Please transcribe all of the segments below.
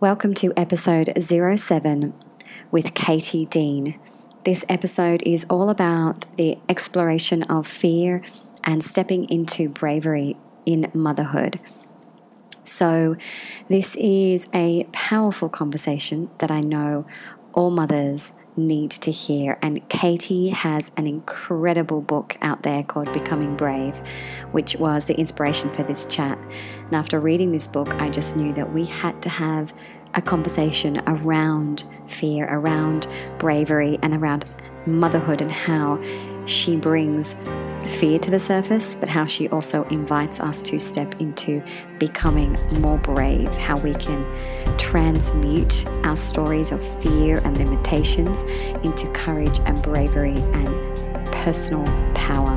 Welcome to episode 07 with Katie Dean. This episode is all about the exploration of fear and stepping into bravery in motherhood. So, this is a powerful conversation that I know all mothers need to hear. And Katie has an incredible book out there called Becoming Brave, which was the inspiration for this chat. And after reading this book, I just knew that we had to have a conversation around fear, around bravery, and around motherhood and how she brings fear to the surface, but how she also invites us to step into becoming more brave, how we can transmute our stories of fear and limitations into courage and bravery and personal power.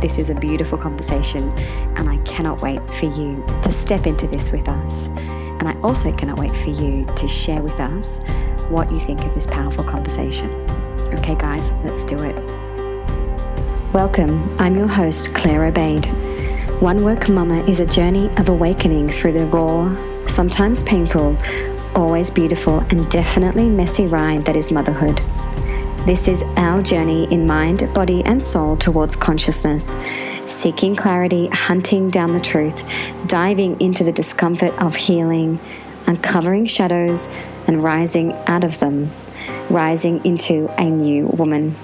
This is a beautiful conversation, and I cannot wait for you to step into this with us. And I also cannot wait for you to share with us what you think of this powerful conversation. Okay, guys, let's do it. Welcome, I'm your host, Claire Obaid. One Woke Mama is a journey of awakening through the raw, sometimes painful, always beautiful, and definitely messy ride that is motherhood. This is our journey in mind, body, and soul towards consciousness, seeking clarity, hunting down the truth, diving into the discomfort of healing, uncovering shadows, and rising out of them, rising into a new woman.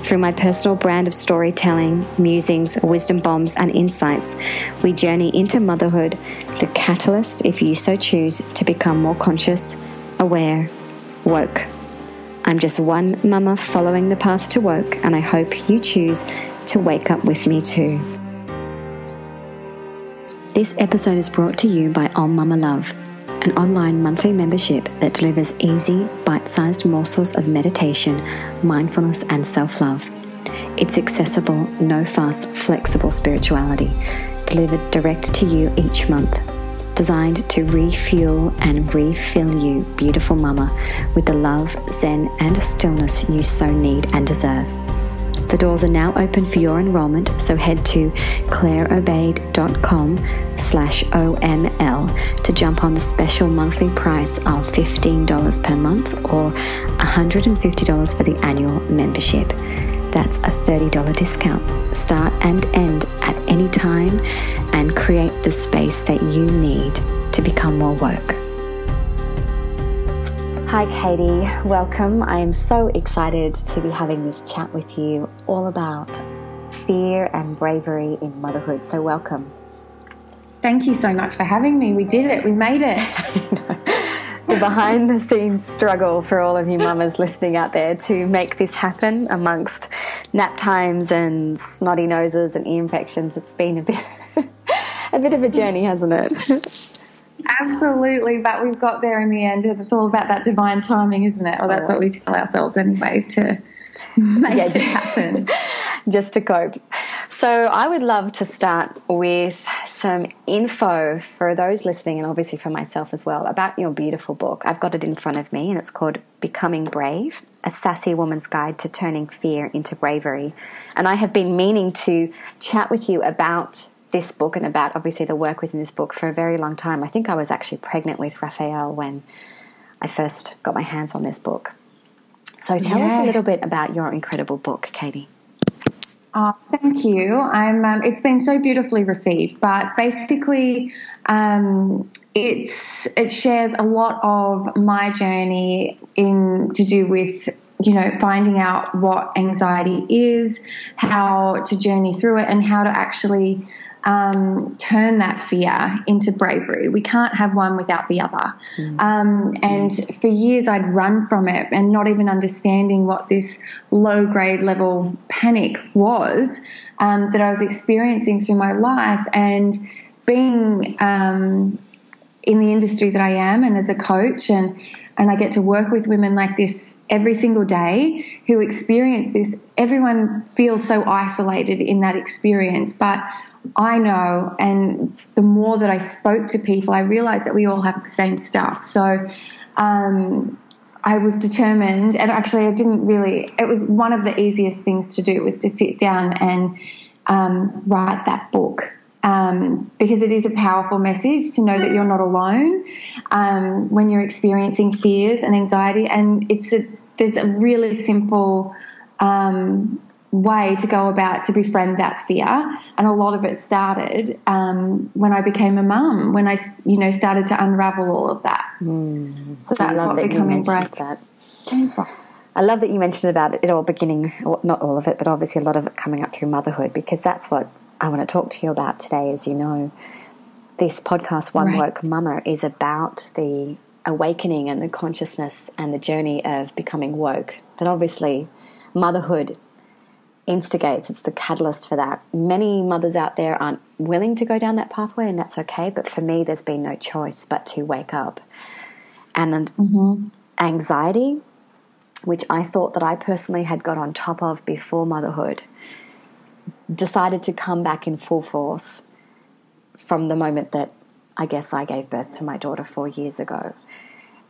Through my personal brand of storytelling, musings, wisdom bombs, and insights, we journey into motherhood, the catalyst, if you so choose, to become more conscious, aware, woke. I'm just one mama following the path to woke, and I hope you choose to wake up with me too. This episode is brought to you by All Mama Love an online monthly membership that delivers easy, bite sized morsels of meditation, mindfulness, and self love. It's accessible, no fuss, flexible spirituality, delivered direct to you each month. Designed to refuel and refill you, beautiful mama, with the love, zen, and stillness you so need and deserve. The doors are now open for your enrollment, so head to claireobaid.com slash OML to jump on the special monthly price of $15 per month or $150 for the annual membership. That's a $30 discount. Start and end at any time and create the space that you need to become more woke. Hi, Katie. Welcome. I am so excited to be having this chat with you all about fear and bravery in motherhood. So, welcome. Thank you so much for having me. We did it, we made it. the behind the scenes struggle for all of you mamas listening out there to make this happen amongst nap times and snotty noses and ear infections. It's been a bit. a bit of a journey, hasn't it? Absolutely, but we've got there in the end, and it's all about that divine timing, isn't it? Or that's what we tell ourselves anyway to make yeah, it happen. Just to cope. So, I would love to start with some info for those listening, and obviously for myself as well, about your beautiful book. I've got it in front of me, and it's called Becoming Brave A Sassy Woman's Guide to Turning Fear into Bravery. And I have been meaning to chat with you about this book and about obviously the work within this book for a very long time. I think I was actually pregnant with Raphael when I first got my hands on this book. So tell yeah. us a little bit about your incredible book, Katie. Oh, thank you. I'm. Um, it's been so beautifully received, but basically, um, it's it shares a lot of my journey in to do with you know finding out what anxiety is, how to journey through it, and how to actually um, turn that fear into bravery. We can't have one without the other. Mm. Um, and mm. for years, I'd run from it and not even understanding what this low grade level panic was um, that I was experiencing through my life. And being um, in the industry that I am, and as a coach, and and I get to work with women like this every single day who experience this. Everyone feels so isolated in that experience, but I know, and the more that I spoke to people, I realized that we all have the same stuff. So um, I was determined, and actually, I didn't really, it was one of the easiest things to do was to sit down and um, write that book. um, because it is a powerful message to know that you're not alone um, when you're experiencing fears and anxiety. And it's a, there's a really simple um, way to go about to befriend that fear. And a lot of it started um, when I became a mum, when I, you know, started to unravel all of that. Mm, so that's what that becoming brave that. I love that you mentioned about it all beginning, not all of it, but obviously a lot of it coming up through motherhood, because that's what I want to talk to you about today. As you know, this podcast, One right. Woke Mama, is about the awakening and the consciousness and the journey of becoming woke. That obviously motherhood instigates, it's the catalyst for that. Many mothers out there aren't willing to go down that pathway, and that's okay. But for me, there's been no choice but to wake up. And mm-hmm. anxiety which I thought that I personally had got on top of before motherhood, decided to come back in full force from the moment that I guess I gave birth to my daughter four years ago.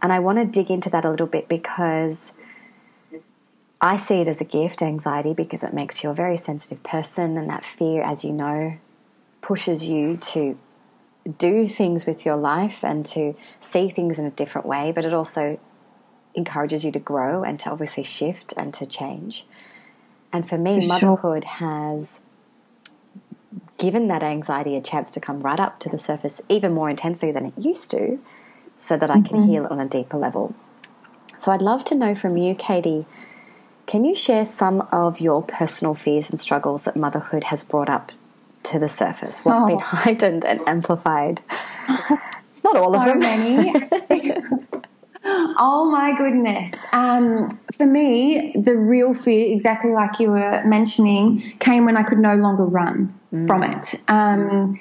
And I want to dig into that a little bit because I see it as a gift, anxiety, because it makes you a very sensitive person, and that fear, as you know, pushes you to do things with your life and to see things in a different way, but it also encourages you to grow and to obviously shift and to change. And for me, for motherhood sure. has given that anxiety a chance to come right up to the surface even more intensely than it used to, so that I can mm-hmm. heal it on a deeper level. So I'd love to know from you, Katie, can you share some of your personal fears and struggles that motherhood has brought up to the surface? What's oh. been heightened and amplified? Not all so of them. many. Oh my goodness. Um, for me, the real fear, exactly like you were mentioning, came when I could no longer run mm. from it. Um,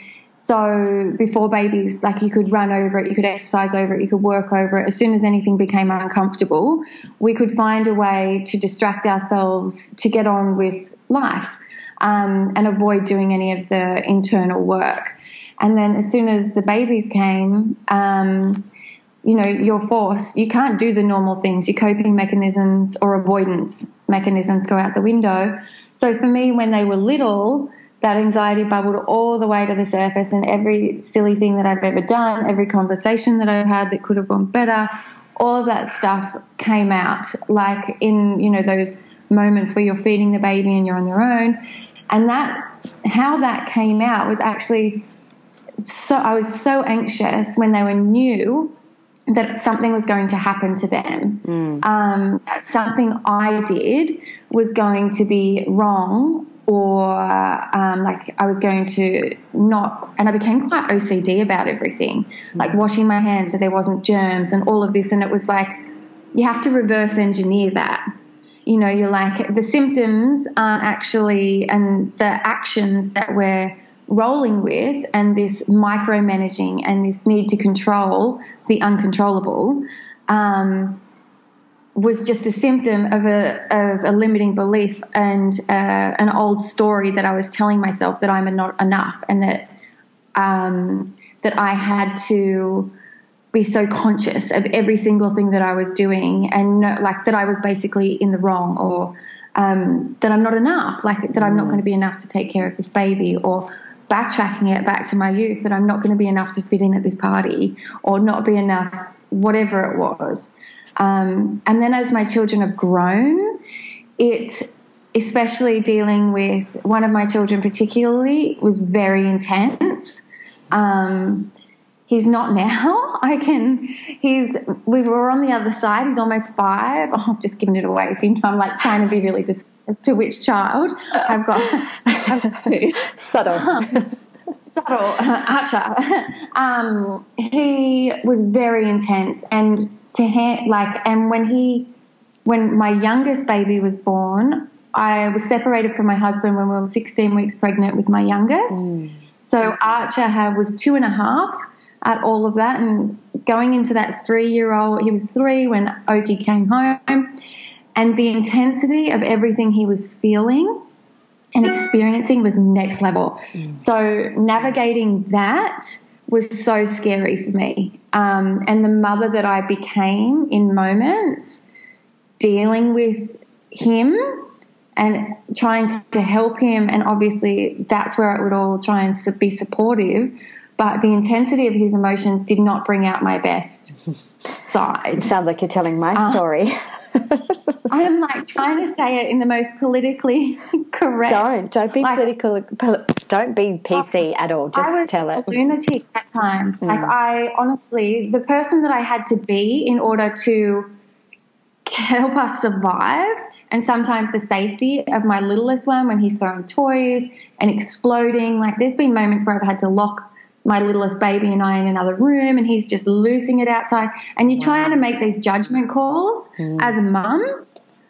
so before babies, like you could run over it, you could exercise over it, you could work over it. As soon as anything became uncomfortable, we could find a way to distract ourselves to get on with life um, and avoid doing any of the internal work. And then as soon as the babies came, um, you know, you're forced, you can't do the normal things. Your coping mechanisms or avoidance mechanisms go out the window. So for me, when they were little, that anxiety bubbled all the way to the surface, and every silly thing that I've ever done, every conversation that I've had that could have gone better, all of that stuff came out. Like in, you know, those moments where you're feeding the baby and you're on your own. And that, how that came out was actually so, I was so anxious when they were new that something was going to happen to them. Mm. Um, something I did was going to be wrong, or um, like I was going to not, and I became quite OCD about everything, like washing my hands so there wasn't germs and all of this. And it was like, you have to reverse engineer that. You know, you're like, the symptoms aren't actually, and the actions that we're rolling with and this micromanaging and this need to control the uncontrollable um, was just a symptom of a, of a limiting belief and uh, an old story that I was telling myself that I'm not enough and that um, that I had to be so conscious of every single thing that I was doing and know, like that I was basically in the wrong or um, that I'm not enough, like that I'm not mm. going to be enough to take care of this baby or backtracking it back to my youth that I'm not going to be enough to fit in at this party or not be enough, whatever it was. Um, and then as my children have grown, it, especially dealing with one of my children particularly, was very intense. Um, he's not now. I can. He's. We were on the other side. He's almost five. Oh, I've just given it away. If you know, I'm like trying to be really just as to which child I've got. I've got two. Subtle. Um, subtle. Archer. Um, he was very intense, and to him, like, and when he, when my youngest baby was born, I was separated from my husband when we were 16 weeks pregnant with my youngest. Mm. So Archer had, was two and a half at all of that. And going into that three year old, he was three when Oki came home, and the intensity of everything he was feeling and experiencing was next level. Mm. So navigating that was so scary for me. Um, and the mother that I became in moments, dealing with him and trying to help him. And obviously, that's where I would all try and be supportive. But the intensity of his emotions did not bring out my best side. It sounds like you're telling my uh, story. I am like trying to say it in the most politically correct. Don't don't be like, political. Don't be PC at all. Just tell it. lunatic at times. Mm. Like I honestly, the person that I had to be in order to help us survive, and sometimes the safety of my littlest one when he's throwing toys and exploding. Like there's been moments where I've had to lock my littlest baby and I in another room and he's just losing it outside. And you're wow. trying to make these judgment calls mm. as a mum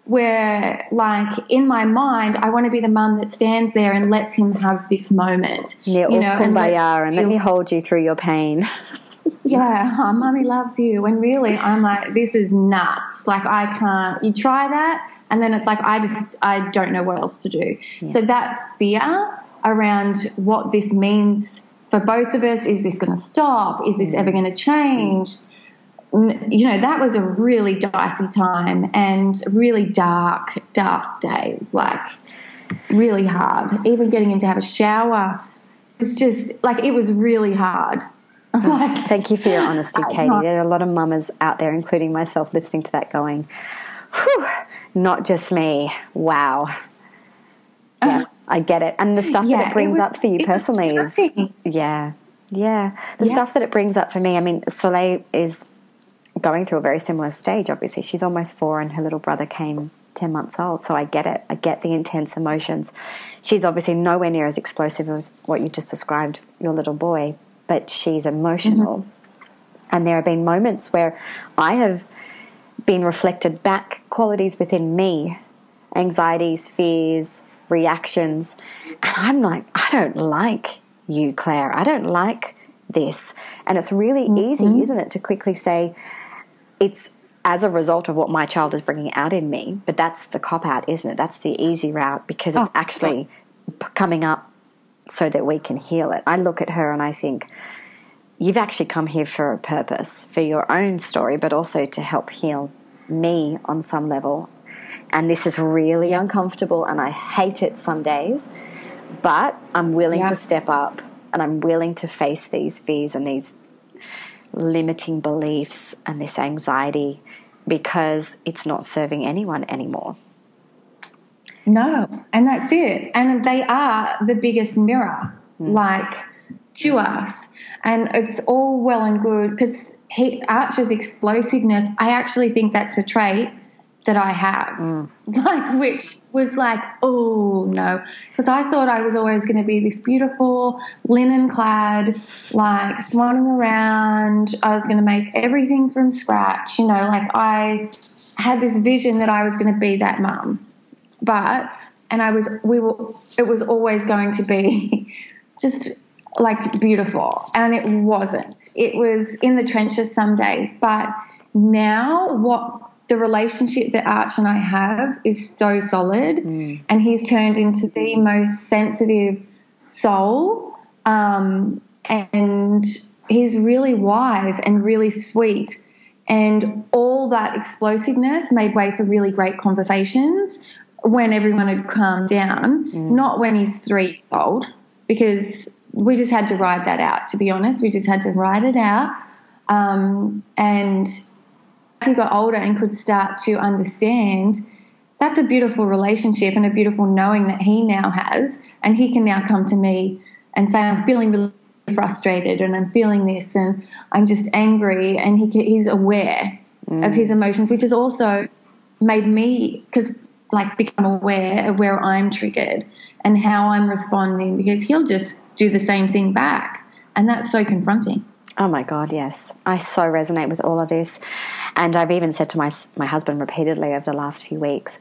where like in my mind I want to be the mum that stands there and lets him have this moment. Yeah, you know, and, and let me hold you through your pain. yeah, oh, mommy loves you. And really, I'm like, this is nuts. Like, I can't. You try that, and then it's like, I just, I don't know what else to do. Yeah. So that fear around what this means for both of us is this going to stop? Is this ever mm. going to change? You know, that was a really dicey time and really dark, dark days, like really hard. Even getting in to have a shower was just like it was really hard. Mm. like, Thank you for your honesty, Katie. There are a lot of mamas out there, including myself, listening to that going, Whew, not just me. Wow. Yeah. I get it. And the stuff yeah, that it brings was, up for you personally is yeah, yeah. The yeah. stuff that it brings up for me. I mean, Soleil is going through a very similar stage. Obviously, she's almost four, and her little brother came ten months old. So I get it. I get the intense emotions. She's obviously nowhere near as explosive as what you just described, your little boy, but she's emotional. Mm-hmm. And there have been moments where I have been reflected back qualities within me, anxieties, fears, reactions. And I'm like, I don't like you, Claire. I don't like this. And it's really mm-hmm. easy, isn't it, to quickly say, it's as a result of what my child is bringing out in me. But that's the cop out, isn't it? That's the easy route because it's oh, actually coming up so that we can heal it. I look at her and I think, you've actually come here for a purpose, for your own story, but also to help heal me on some level and this is really uncomfortable and I hate it some days. But I'm willing yeah. to step up and I'm willing to face these fears and these limiting beliefs and this anxiety because it's not serving anyone anymore. No, and that's it. And they are the biggest mirror, mm. like to us. And it's all well and good because Archer's explosiveness, I actually think that's a trait that I have, mm. like which was like, oh no, because I thought I was always going to be this beautiful linen clad, like swanning around. I was going to make everything from scratch, you know, like I had this vision that I was going to be that mum, but and I was we were it was always going to be just like beautiful, and it wasn't. It was in the trenches some days, but now what the relationship that Arch and I have is so solid, mm. and he's turned into the most sensitive soul. Um, and he's really wise and really sweet. And all that explosiveness made way for really great conversations when everyone had calmed down, mm. not when he's three years old, because we just had to ride that out, to be honest. We just had to ride it out. Um, and he got older and could start to understand, that's a beautiful relationship and a beautiful knowing that he now has. And he can now come to me and say, I'm feeling really frustrated and I'm feeling this and I'm just angry. And he, he's aware mm. of his emotions, which has also made me, because like become aware of where I'm triggered and how I'm responding because he'll just do the same thing back. And that's so confronting. Oh my God, yes. I so resonate with all of this. And I've even said to my, my husband repeatedly over the last few weeks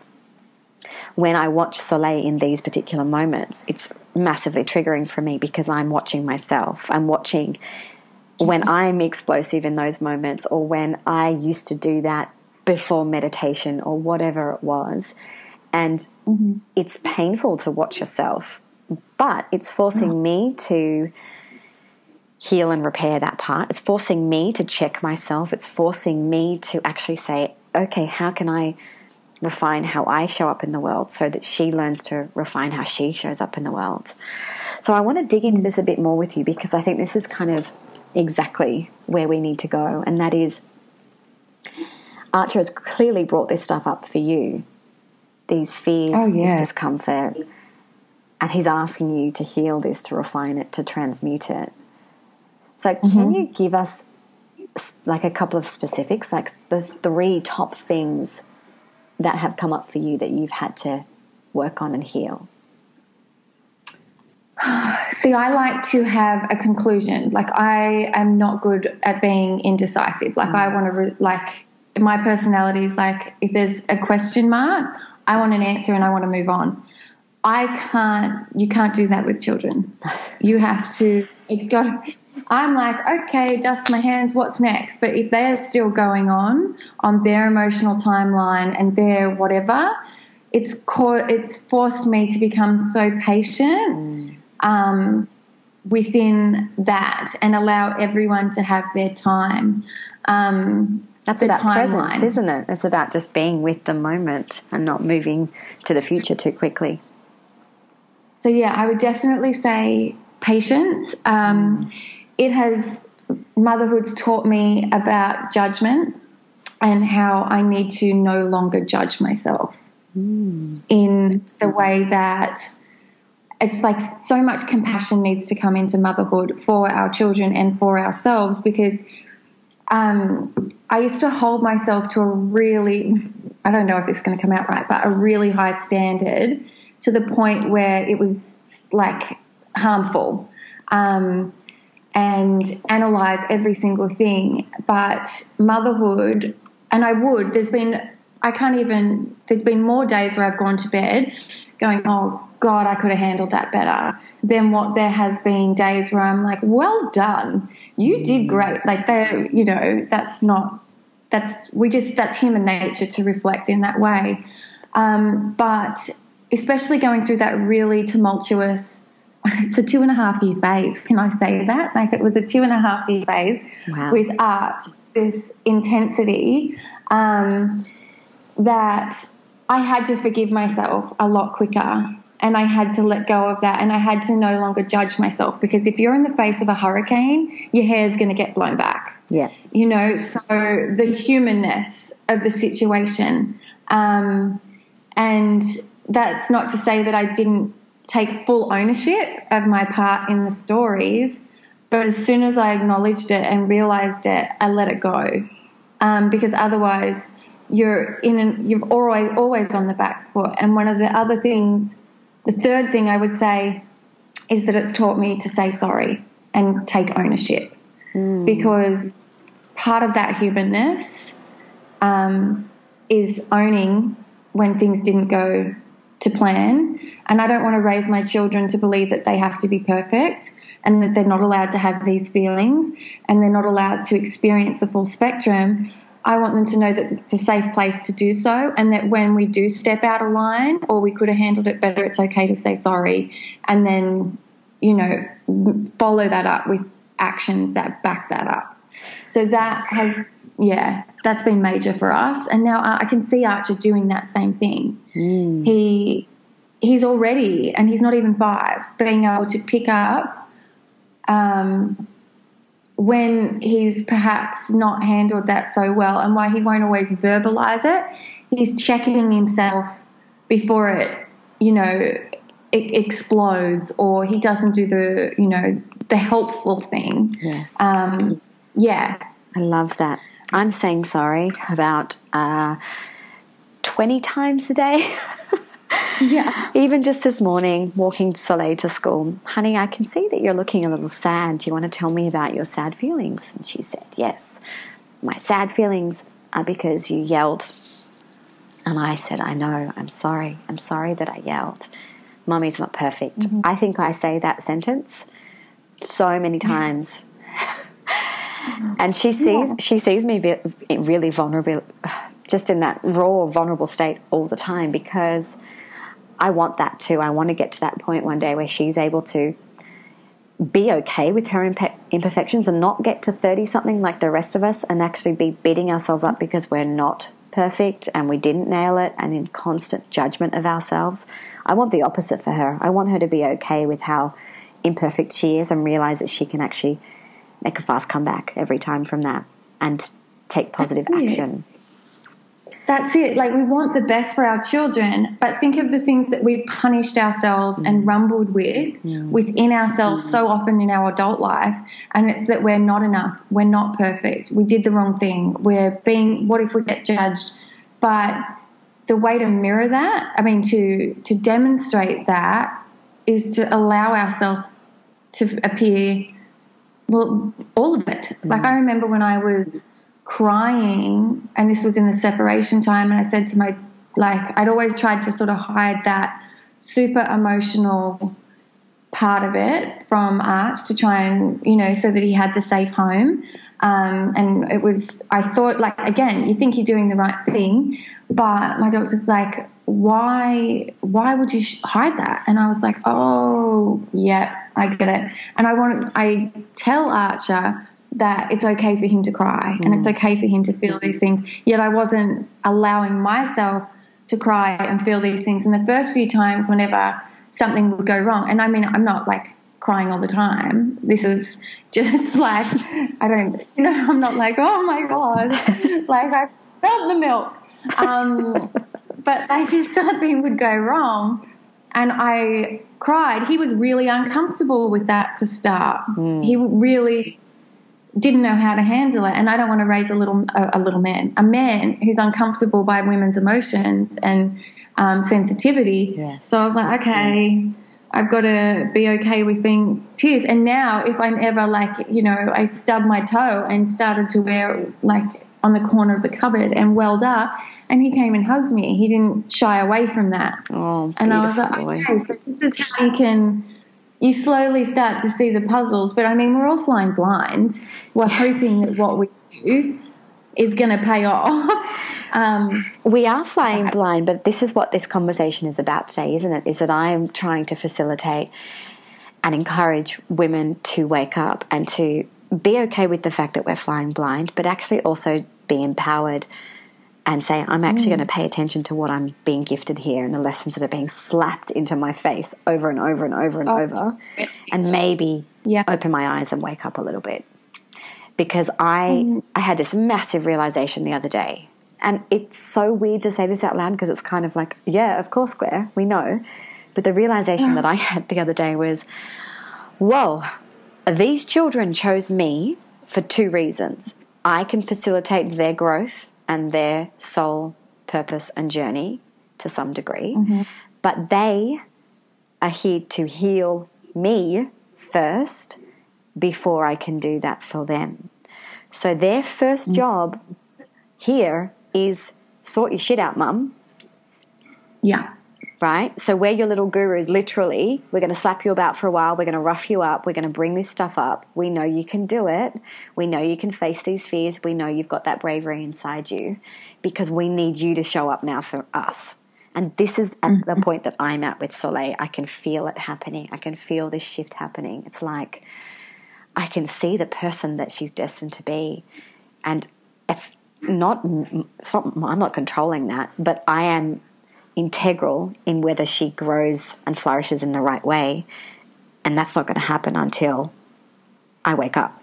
when I watch Soleil in these particular moments, it's massively triggering for me because I'm watching myself. I'm watching when I'm explosive in those moments or when I used to do that before meditation or whatever it was. And mm-hmm. it's painful to watch yourself, but it's forcing mm-hmm. me to heal and repair that part. It's forcing me to check myself. It's forcing me to actually say, okay, how can I refine how I show up in the world so that she learns to refine how she shows up in the world. So I want to dig into this a bit more with you because I think this is kind of exactly where we need to go, and that is Archer has clearly brought this stuff up for you these fears, Oh, yeah. this discomfort, and he's asking you to heal this, to refine it, to transmute it. So, can mm-hmm. you give us like a couple of specifics, like the three top things that have come up for you that you've had to work on and heal? See, I like to have a conclusion. Like I am not good at being indecisive. Like I mm. want to, re- like my personality is like if there's a question mark, I want an answer and I want to move on. I can't. You can't do that with children. You have to. It's got. I'm like, okay, dust my hands. What's next? But if they're still going on on their emotional timeline and their whatever, it's co- it's forced me to become so patient um, within that and allow everyone to have their time. Um, That's the about presence, isn't it? It's about just being with the moment and not moving to the future too quickly. So yeah, I would definitely say patience. Um, it has motherhood's taught me about judgment and how I need to no longer judge myself in the way that it's like so much compassion needs to come into motherhood for our children and for ourselves because um, I used to hold myself to a really, I don't know if this is going to come out right, but a really high standard to the point where it was like harmful. Um, and analyze every single thing. But motherhood, and I would, there's been, I can't even, there's been more days where I've gone to bed going, oh, God, I could have handled that better than what there has been days where I'm like, well done. You did great. Like, they, you know, that's not, that's, we just, that's human nature to reflect in that way. Um, but especially going through that really tumultuous, it's a two and a half year phase. Can I say that? Like, it was a two and a half year phase Wow. with Arch, this intensity. Um, that I had to forgive myself a lot quicker and I had to let go of that and I had to no longer judge myself because if you're in the face of a hurricane, your hair is going to get blown back. Yeah. You know, so the humanness of the situation. Um, and that's not to say that I didn't take full ownership of my part in the stories, but as soon as I acknowledged it and realized it, I let it go. Um, because otherwise, you're in an, you're always always on the back foot. And one of the other things, the third thing I would say, is that it's taught me to say sorry and take ownership, because part of that humanness um, is owning when things didn't go to plan. And I don't want to raise my children to believe that they have to be perfect and that they're not allowed to have these feelings and they're not allowed to experience the full spectrum. I want them to know that it's a safe place to do so and that when we do step out of line or we could have handled it better, it's okay to say sorry and then, you know, follow that up with actions that back that up. So that has, yeah, that's been major for us. And now I can see Archer doing that same thing. He he's already, and he's not even five, being able to pick up um, when he's perhaps not handled that so well, and why he won't always verbalize it. He's checking himself before it, you know, it explodes, or he doesn't do the, you know, the helpful thing. Yes. Um, yeah. I love that. I'm saying sorry about uh, 20 times a day. Yeah. Even just this morning, walking Soleil to school, honey, I can see that you're looking a little sad. Do you want to tell me about your sad feelings? And she said, Yes. My sad feelings are because you yelled. And I said, I know, I'm sorry. I'm sorry that I yelled. Mummy's not perfect. I think I say that sentence so many times. and she sees she sees me really vulnerable just in that raw vulnerable state all the time because I want that too. I want to get to that point one day where she's able to be okay with her impe- imperfections and not get to 30 something like the rest of us and actually be beating ourselves up because we're not perfect and we didn't nail it and in constant judgment of ourselves. I want the opposite for her. I want her to be okay with how imperfect she is and realize that she can actually make a fast comeback every time from that and take positive action. That's it. Like we want the best for our children, but think of the things that we've punished ourselves mm. and rumbled with yeah. within ourselves mm. so often in our adult life. And it's that we're not enough. We're not perfect. We did the wrong thing. We're being, what if we get judged? But the way to mirror that, I mean, to, to demonstrate that is to allow ourselves to appear, well, all of it. Mm. Like I remember when I was crying, and this was in the separation time, and I said to my, like, I'd always tried to sort of hide that super emotional part of it from Arch to try and, you know, so that he had the safe home. Um, and it was, I thought, like, again, you think you're doing the right thing, but my doctor's like, why, why would you hide that? And I was like, oh, yeah, I get it. And I want, I tell Archer, that it's okay for him to cry mm. and it's mm. okay for him to feel these things. Yet I wasn't allowing myself to cry and feel these things. And the first few times, whenever something would go wrong, and I mean, I'm not like crying all the time. This is just like, I don't, you know, I'm not like, oh my God, like I felt the milk. Um, but like if something would go wrong and I cried, he was really uncomfortable with that to start. Mm. He really didn't know how to handle it and i don't want to raise a little a, a little man a man who's uncomfortable by women's emotions and um, sensitivity yes. so i was like okay i've got to be okay with being tears and now if i'm ever like you know i stubbed my toe and started to wear like on the corner of the cupboard and welled up and he came and hugged me he didn't shy away from that oh, and i was like okay so this is how you can you slowly start to see the puzzles. But I mean, we're all flying blind. We're hoping that what we do is going to pay off. Um, we are flying blind, but this is what this conversation is about today, isn't it? Is that I am trying to facilitate and encourage women to wake up and to be okay with the fact that we're flying blind, but actually also be empowered and say, I'm actually mm. going to pay attention to what I'm being gifted here and the lessons that are being slapped into my face over and over and over and oh, over, and maybe yeah. open my eyes and wake up a little bit. Because I, mm. I had this massive realization the other day. And it's so weird to say this out loud because it's kind of like, yeah, of course, Claire, we know. But the realization that I had the other day was, whoa, these children chose me for two reasons. I can facilitate their growth and their soul purpose and journey to some degree. Mm-hmm. But they are here to heal me first before I can do that for them. So their 1st mm-hmm. job here is sort your shit out, mum. Yeah right? So we're your little gurus, literally. We're going to slap you about for a while. We're going to rough you up. We're going to bring this stuff up. We know you can do it. We know you can face these fears. We know you've got that bravery inside you because we need you to show up now for us. And this is at the mm-hmm. point that I'm at with Soleil. I can feel it happening. I can feel this shift happening. It's like I can see the person that she's destined to be. And it's not, it's not I'm not controlling that, but I am integral in whether she grows and flourishes in the right way. And that's not going to happen until I wake up.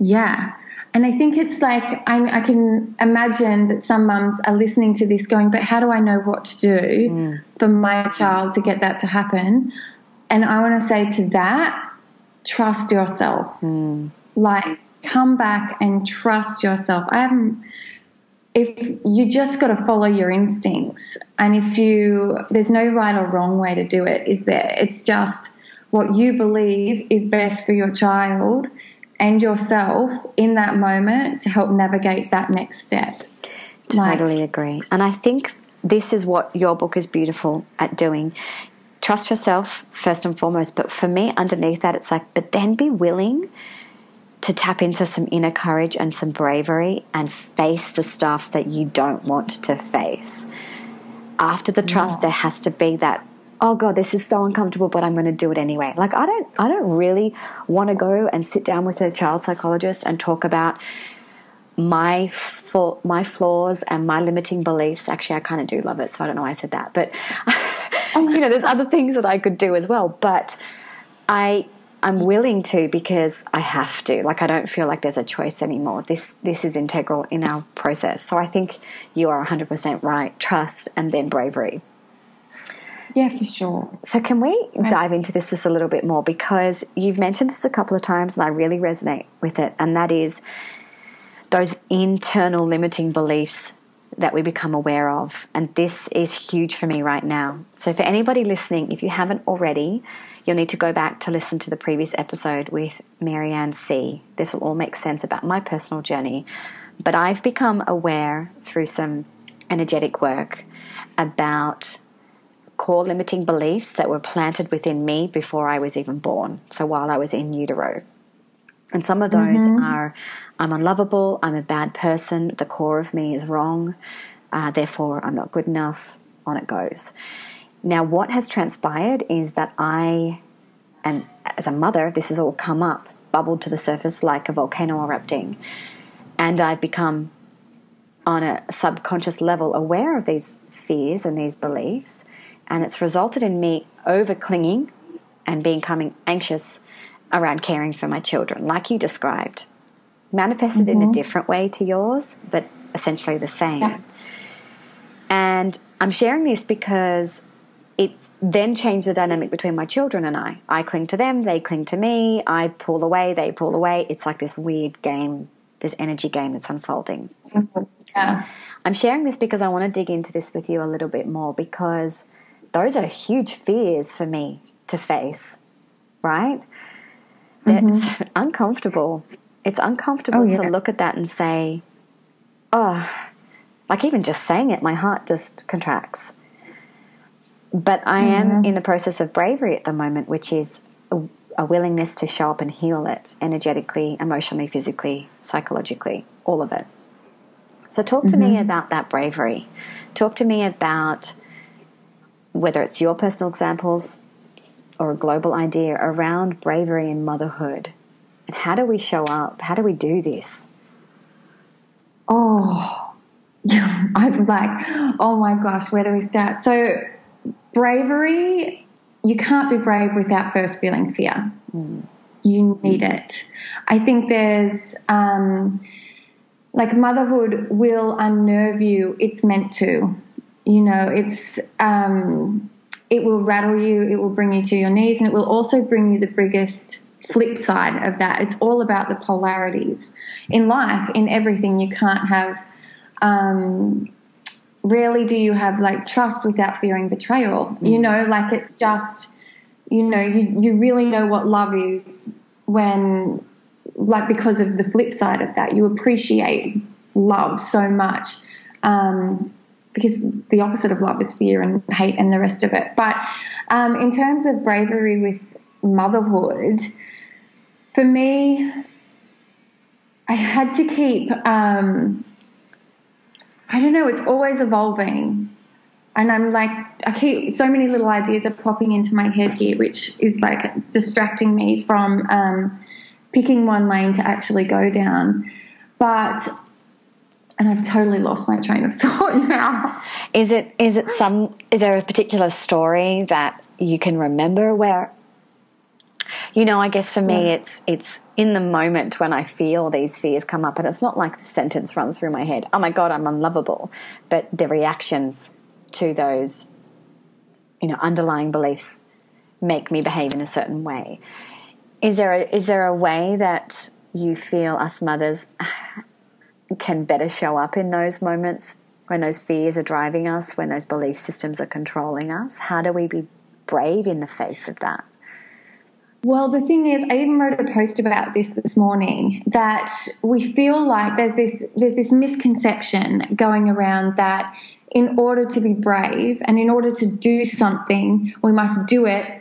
Yeah. And I think it's like, I, I, can imagine that some mums are listening to this going, but how do I know what to do mm. for my child to get that to happen? And I want to say to that, trust yourself. Mm. Like, come back and trust yourself. I haven't if you just got to follow your instincts and if you there's no right or wrong way to do it is there? It's just what you believe is best for your child and yourself in that moment to help navigate that next step. Totally like, agree. And i think this is what your book is beautiful at doing. Trust yourself first and foremost but for me underneath that it's like but then be willing to tap into some inner courage and some bravery and face the stuff that you don't want to face. After the trust, yeah. there has to be that oh god this is so uncomfortable but i'm going to do it anyway like i don't i don't really want to go and sit down with a child psychologist and talk about my my flaws and my limiting beliefs. Actually, I kind of do love it, so I don't know why I said that. But you know, there's other things that I could do as well. But I I'm willing to because I have to. Like I don't feel like there's a choice anymore. This this is integral in our process. So I think you are 100% right. Trust and then bravery. Yeah, for sure. So can we dive into this just a little bit more because you've mentioned this a couple of times and I really resonate with it and that is those internal limiting beliefs that we become aware of. And this is huge for me right now. So, for anybody listening, if you haven't already, you'll need to go back to listen to the previous episode with Marianne C. This will all make sense about my personal journey. But I've become aware through some energetic work about core limiting beliefs that were planted within me before I was even born. So, while I was in utero. And some of those mm-hmm. are I'm unlovable, I'm a bad person, the core of me is wrong, uh, therefore I'm not good enough, on it goes. Now, what has transpired is that I, and as a mother, this has all come up, bubbled to the surface like a volcano erupting. And I've become, on a subconscious level, aware of these fears and these beliefs. And it's resulted in me over clinging and becoming anxious around caring for my children, like you described. Manifested mm-hmm. in a mm-hmm. different way to yours, but essentially the same. Yeah. And I'm sharing this because it's then changed the dynamic between my children and I. I cling to them, they cling to me, I pull away, they pull away. It's like this weird game, this energy game that's unfolding. Yeah. I'm sharing this because I want to dig into this with you a little bit more because those are huge fears for me to face, right? mm-hmm. it's uncomfortable. It's uncomfortable oh, yeah. to look at that and say, oh, like even just saying it, my heart just contracts. But I mm-hmm. am in the process of bravery at the moment, which is a, a willingness to show up and heal it energetically, emotionally, physically, psychologically, all of it. So, talk to mm-hmm. me about that bravery. Talk to me about whether it's your personal examples, or a global idea around bravery and motherhood. And how do we show up? How do we do this? Oh, I'm like, oh my gosh, where do we start? So, bravery, you can't be brave without first feeling fear. Mm. You need it. I think there's, um, like, motherhood will unnerve you. It's meant to. You know, it's, um, it will rattle you, it will bring you to your knees, and it will also bring you the biggest flip side of that. It's all about the polarities in life, in everything. You can't have, um, rarely do you have like trust without fearing betrayal. Mm. You know, like it's just, you know, you, you really know what love is when, like, because of the flip side of that, you appreciate love so much. Um, because the opposite of love is fear and hate and the rest of it. But um, in terms of bravery with motherhood, for me, I had to keep, um, I don't know, it's always evolving. And I'm like, I keep so many little ideas are popping into my head here, which is like distracting me from um, picking one lane to actually go down. But and I've totally lost my train of thought now. Is it is it some is there a particular story that you can remember where you know, I guess for me it's it's in the moment when I feel these fears come up and it's not like the sentence runs through my head, oh my god, I'm unlovable, but the reactions to those you know, underlying beliefs make me behave in a certain way. Is there a, is there a way that you feel us mothers can better show up in those moments when those fears are driving us, when those belief systems are controlling us? How do we be brave in the face of that? Well, the thing is, I even wrote a post about this this morning that we feel like there's this there's this misconception going around that in order to be brave and in order to do something, we must do it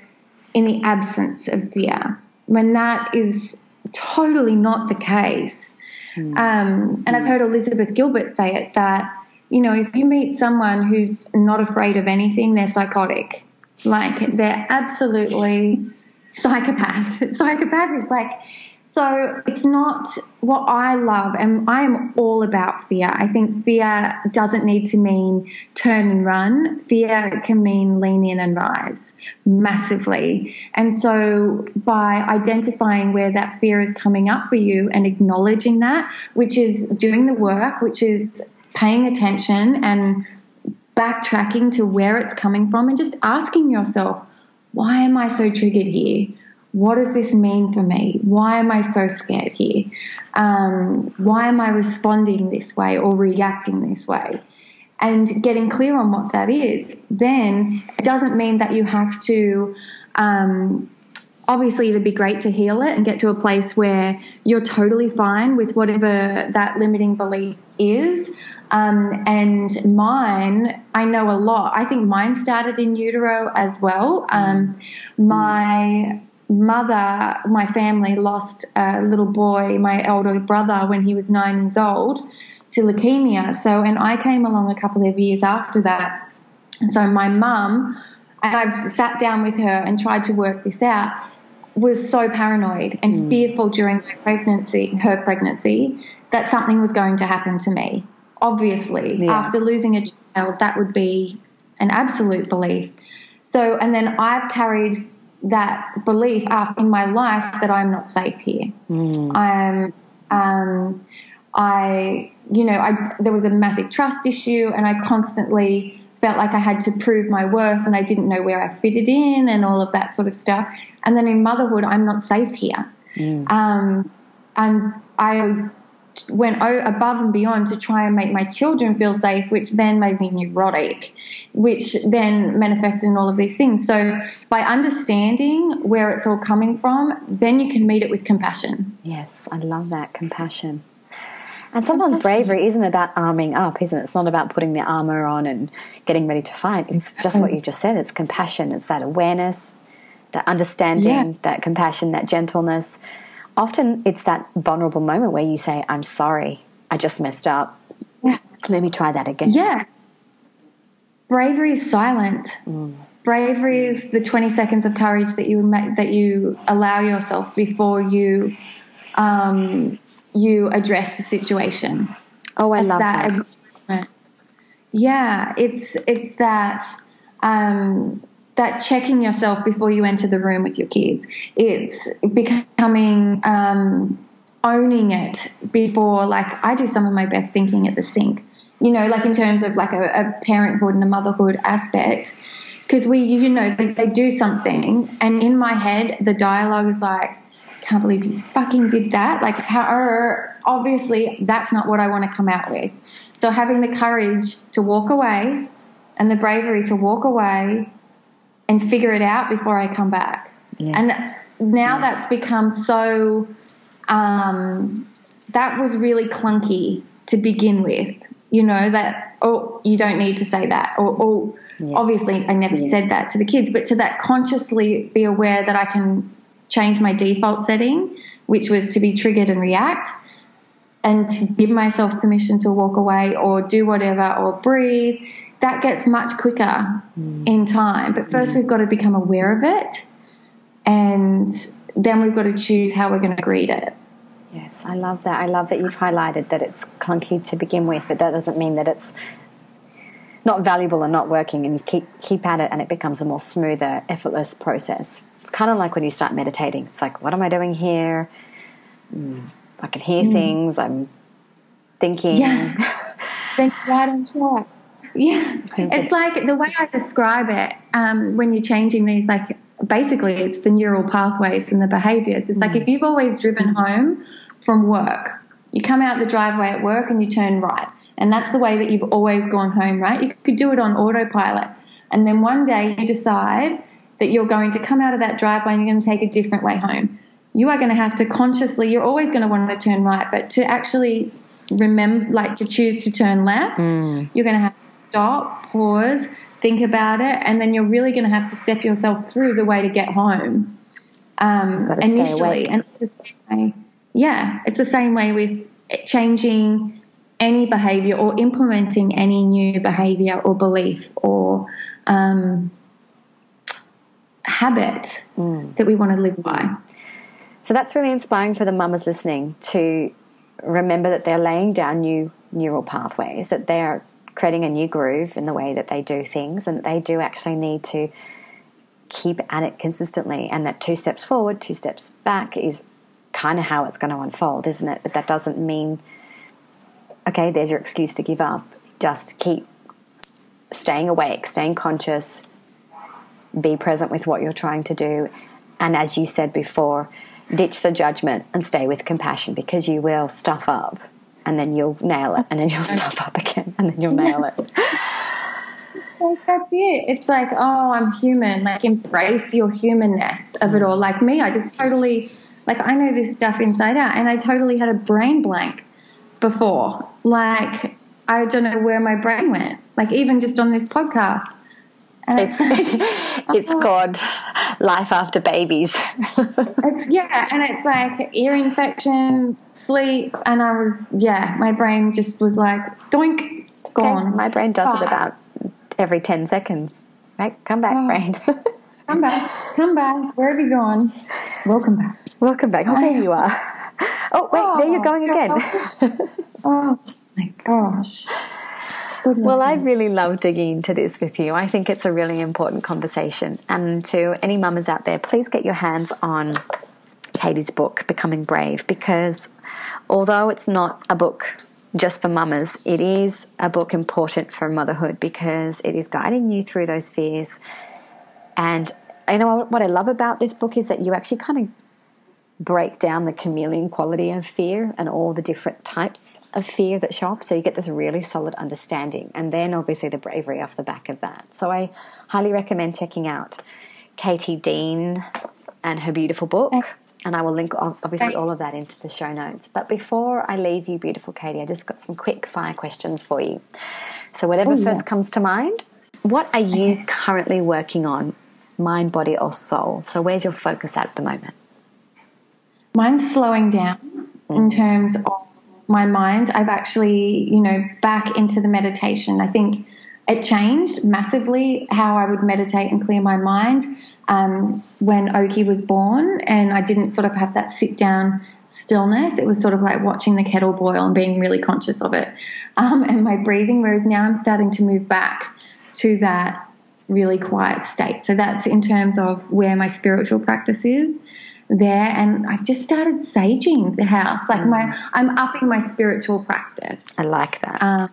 in the absence of fear. When that is totally not the case. Mm. Um, and I've heard Elizabeth Gilbert say it that, you know, if you meet someone who's not afraid of anything, they're psychotic. Like they're absolutely psychopath. Psychopathic. Like, So it's not what I love, and I am all about fear. I think fear doesn't need to mean turn and run. Fear can mean lean in and rise massively. And so by identifying where that fear is coming up for you and acknowledging that, which is doing the work, which is paying attention and backtracking to where it's coming from, and just asking yourself, why am I so triggered here? what does this mean for me? Why am I so scared here? Um, why am I responding this way or reacting this way? And getting clear on what that is, then it doesn't mean that you have to. Um, obviously, it'd be great to heal it and get to a place where you're totally fine with whatever that limiting belief is. Um, and mine, I know a lot. I think mine started in utero as well. Um, my mother, my family lost a little boy, my elder brother, when he was nine years old to leukemia. So, and I came along a couple of years after that. So my mum, and I've sat down with her and tried to work this out, was so paranoid and mm. fearful during my pregnancy, her pregnancy, that something was going to happen to me. Obviously, yeah. after losing a child, that would be an absolute belief. So, and then I've carried that belief up in my life that I'm not safe here. Mm. I'm, um, I, you know, I, there was a massive trust issue, and I constantly felt like I had to prove my worth, and I didn't know where I fitted in, and all of that sort of stuff. And then in motherhood, I'm not safe here. Mm. Um, and I went above and beyond to try and make my children feel safe, which then made me neurotic, which then manifested in all of these things. So, by understanding where it's all coming from, then you can meet it with compassion. Yes, I love that compassion. And sometimes bravery isn't about arming up, isn't it? It's not about putting the armor on and getting ready to fight. It's just what you just said. It's compassion. It's that awareness, that understanding, yeah. that compassion, that gentleness often it's that vulnerable moment where you say, I'm sorry, I just messed up. Yeah. Let me try that again. Yeah. Bravery is silent. Mm. Bravery is the 20 seconds of courage that you that you allow yourself before you um, you address the situation. Oh, I it's love that. that. Yeah, it's it's that um, that checking yourself before you enter the room with your kids. It's becoming um, owning it before, like I do some of my best thinking at the sink. You know, like in terms of like a, a parenthood and a motherhood aspect, because we, you know, they, they do something, and in my head the dialogue is like, "Can't believe you fucking did that!" Like, how obviously that's not what I want to come out with. So having the courage to walk away and the bravery to walk away and figure it out before I come back. Yes. And now that's become so, um, that was really clunky to begin with. You know, that, oh, you don't need to say that. Or, oh, yeah. obviously, I never yeah. said that to the kids, but to that consciously be aware that I can change my default setting, which was to be triggered and react, and to give myself permission to walk away or do whatever or breathe that gets much quicker mm. in time. But first, mm. we've got to become aware of it, and then we've got to choose how we're going to greet it. Yes, I love that. I love that you've highlighted that it's clunky to begin with, but that doesn't mean that it's not valuable and not working. And you keep keep at it, and it becomes a more smoother, effortless process. It's kind of like when you start meditating. It's like, what am I doing here? Mm, I can hear mm. things. I'm thinking. Yeah. Think right on track. Yeah, it's like the way I describe it um, when you're changing these, like basically it's the neural pathways and the behaviors. It's mm. like if you've always driven home from work, you come out the driveway at work and you turn right. And that's the way that you've always gone home, right? You could do it on autopilot. And then one day you decide that you're going to come out of that driveway and you're going to take a different way home. You are going to have to consciously, you're always going to want to turn right, but to actually remember, like to choose to turn left, mm. you're going to have stop, pause, think about it, and then you're really going to have to step yourself through the way to get home. Um, initially, and way, yeah, it's the same way with changing any behavior or implementing any new behavior or belief or um, habit mm. that we want to live by. So that's really inspiring for the mamas listening to remember that they're laying down new neural pathways, that they're creating a new groove in the way that they do things, and they do actually need to keep at it consistently. And that two steps forward, two steps back is kind of how it's going to unfold, isn't it? But that doesn't mean, okay, there's your excuse to give up. Just keep staying awake, staying conscious, be present with what you're trying to do. And as you said before, ditch the judgment and stay with compassion because you will stuff up and then you'll nail it and then you'll stuff up again and then you'll nail it. Like that's it. It's like, oh, I'm human. Like embrace your humanness of it all. Like me, I just totally like I know this stuff inside out and I totally had a brain blank before. Like I don't know where my brain went. Like even just on this podcast. It's it's oh. called life after babies. it's yeah, and it's like ear infection, sleep, and I was yeah, my brain just was like doink, gone. Okay. My brain does it about every ten seconds. Right, come back, oh. brain. come back, come back. Where have you gone? Welcome back. Welcome back. Oh, there you are. Oh wait, oh, there you're oh, going again. oh my gosh. Well, I really love digging into this with you. I think it's a really important conversation. And to any mamas out there, please get your hands on Katie's book, Becoming Brave, because although it's not a book just for mamas, it is a book important for motherhood because it is guiding you through those fears. And you know what I love about this book is that you actually kind of break down the chameleon quality of fear and all the different types of fear that show up. So you get this really solid understanding. And then obviously the bravery off the back of that. So I highly recommend checking out Katie Dean and her beautiful book. And I will link obviously all of that into the show notes. But before I leave you, beautiful Katie, I just got some quick fire questions for you. So whatever oh, first comes to mind, what are you currently working on, mind, body, or soul? So where's your focus at the moment? Mine's slowing down in terms of my mind. I've actually, you know, back into the meditation. I think it changed massively how I would meditate and clear my mind um, when Oki was born, and I didn't sort of have that sit down stillness. It was sort of like watching the kettle boil and being really conscious of it um, and my breathing. Whereas now I'm starting to move back to that really quiet state. So that's in terms of where my spiritual practice is there and I've just started saging the house. Like mm. my, I'm upping my spiritual practice. I like that. Um,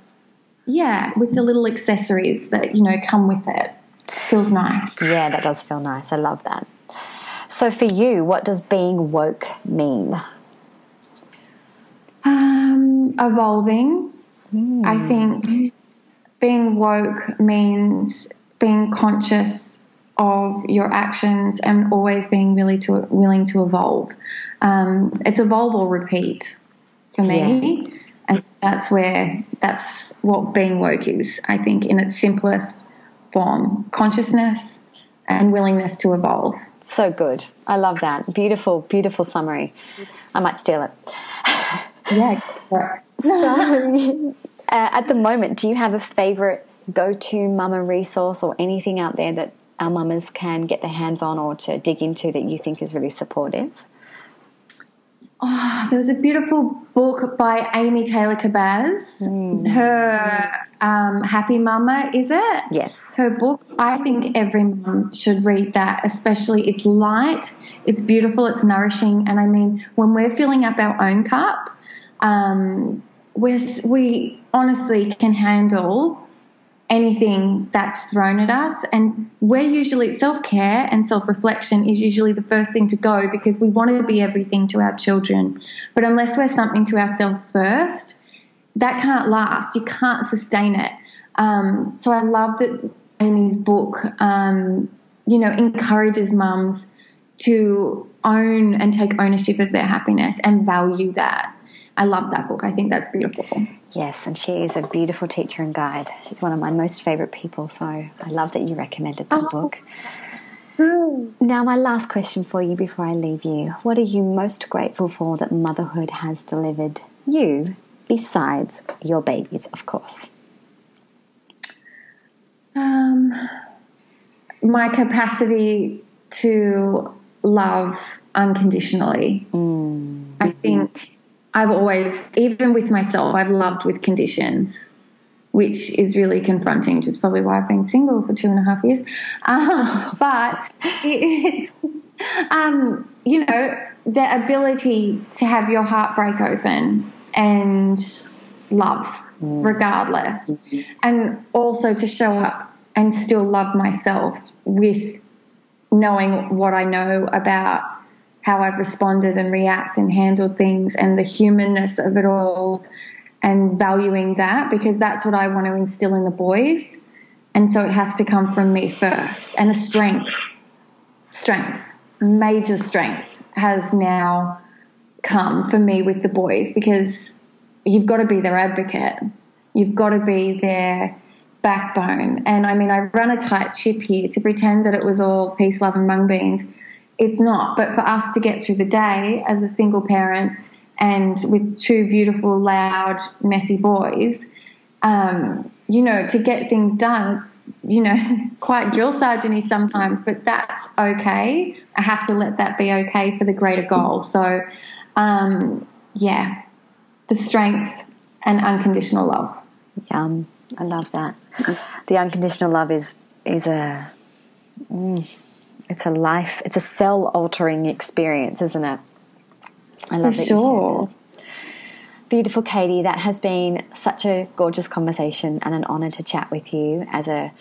yeah, with the little accessories that you know come with it. Feels nice. Yeah, that does feel nice. I love that. So for you, what does being woke mean? Um, evolving. Mm. I think being woke means being conscious of your actions and always being really to willing to evolve. Um, it's evolve or repeat for me, yeah. and that's where that's what being woke is. I think in its simplest form: consciousness and willingness to evolve. So good. I love that. Beautiful, beautiful summary. I might steal it. yeah. so, uh, at the moment, do you have a favorite go-to mama resource or anything out there that our mamas can get their hands on or to dig into that you think is really supportive? Oh, there was a beautiful book by Amy Taylor Kabbaz. Mm. Her um, Happy Mama, is it? Yes. Her book, I think every mom should read that, especially it's light, it's beautiful, it's nourishing. And I mean, when we're filling up our own cup, um, we're, we honestly can handle anything that's thrown at us. And we're usually self care and self reflection is usually the first thing to go because we want to be everything to our children. But unless we're something to ourselves first, that can't last. You can't sustain it. Um, so I love that Amy's book, um, you know, encourages mums to own and take ownership of their happiness and value that. I love that book. I think that's beautiful. Yes, and she is a beautiful teacher and guide. She's one of my most favourite people, so I love that you recommended that oh. book. Mm. Now, my last question for you before I leave you What are you most grateful for that motherhood has delivered you, besides your babies, of course? Um, my capacity to love unconditionally. Mm. I think I've always, even with myself, I've loved with conditions, which is really confronting, which is probably why I've been single for two and a half years. Um, but it's, um, you know, the ability to have your heart break open and love Mm. regardless, and also to show up and still love myself with knowing what I know about how I've responded and react and handled things and the humanness of it all and valuing that because that's what I want to instill in the boys. And so it has to come from me first. And a strength, strength, major strength has now come for me with the boys because you've got to be their advocate. You've got to be their backbone. And I mean, I run a tight ship here to pretend that it was all peace, love, and mung beans. It's not. But for us to get through the day as a single parent and with two beautiful, loud, messy boys, um, you know, to get things done, it's, you know, quite drill sergeant sometimes, but that's okay. I have to let that be okay for the greater goal. So, um, yeah, the strength and unconditional love. Yum. I love that. The unconditional love is is a mm, it's a life. It's a cell altering experience, isn't it? I love For that sure. you shared that. Beautiful Katie, that has been such a gorgeous conversation and an honor to chat with you as a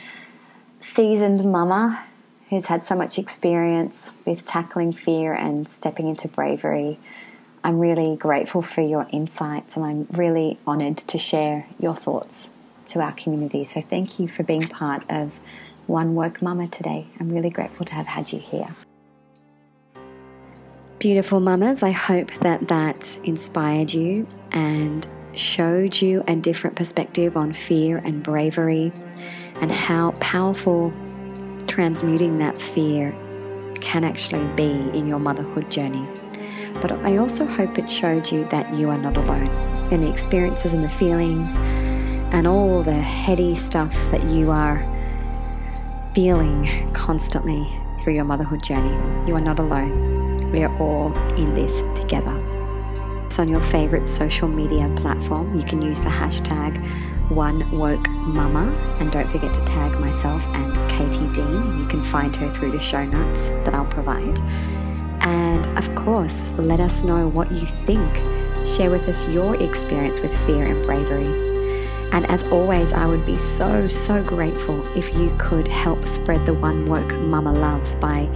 seasoned mama who's had so much experience with tackling fear and stepping into bravery. I'm really grateful for your insights and I'm really honored to share your thoughts to our community. So thank you for being part of One Woke Mama today. I'm really grateful to have had you here. Beautiful mamas, I hope that that inspired you and showed you a different perspective on fear and bravery and how powerful transmuting that fear can actually be in your motherhood journey. But I also hope it showed you that you are not alone in the experiences and the feelings and all the heady stuff that you are feeling constantly through your motherhood journey. You are not alone. We are all in this together. It's on your favorite social media platform. You can use the hashtag OneWokeMama and don't forget to tag myself and Katie Dean. You can find her through the show notes that I'll provide. And of course, let us know what you think. Share with us your experience with fear and bravery. And as always, I would be so, so grateful if you could help spread the One Woke Mama love by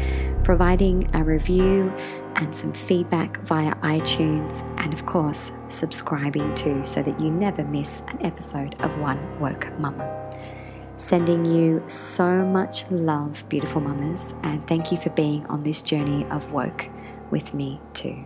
providing a review and some feedback via iTunes, and of course, subscribing too so that you never miss an episode of One Woke Mama. Sending you so much love, beautiful mamas, and thank you for being on this journey of woke with me too.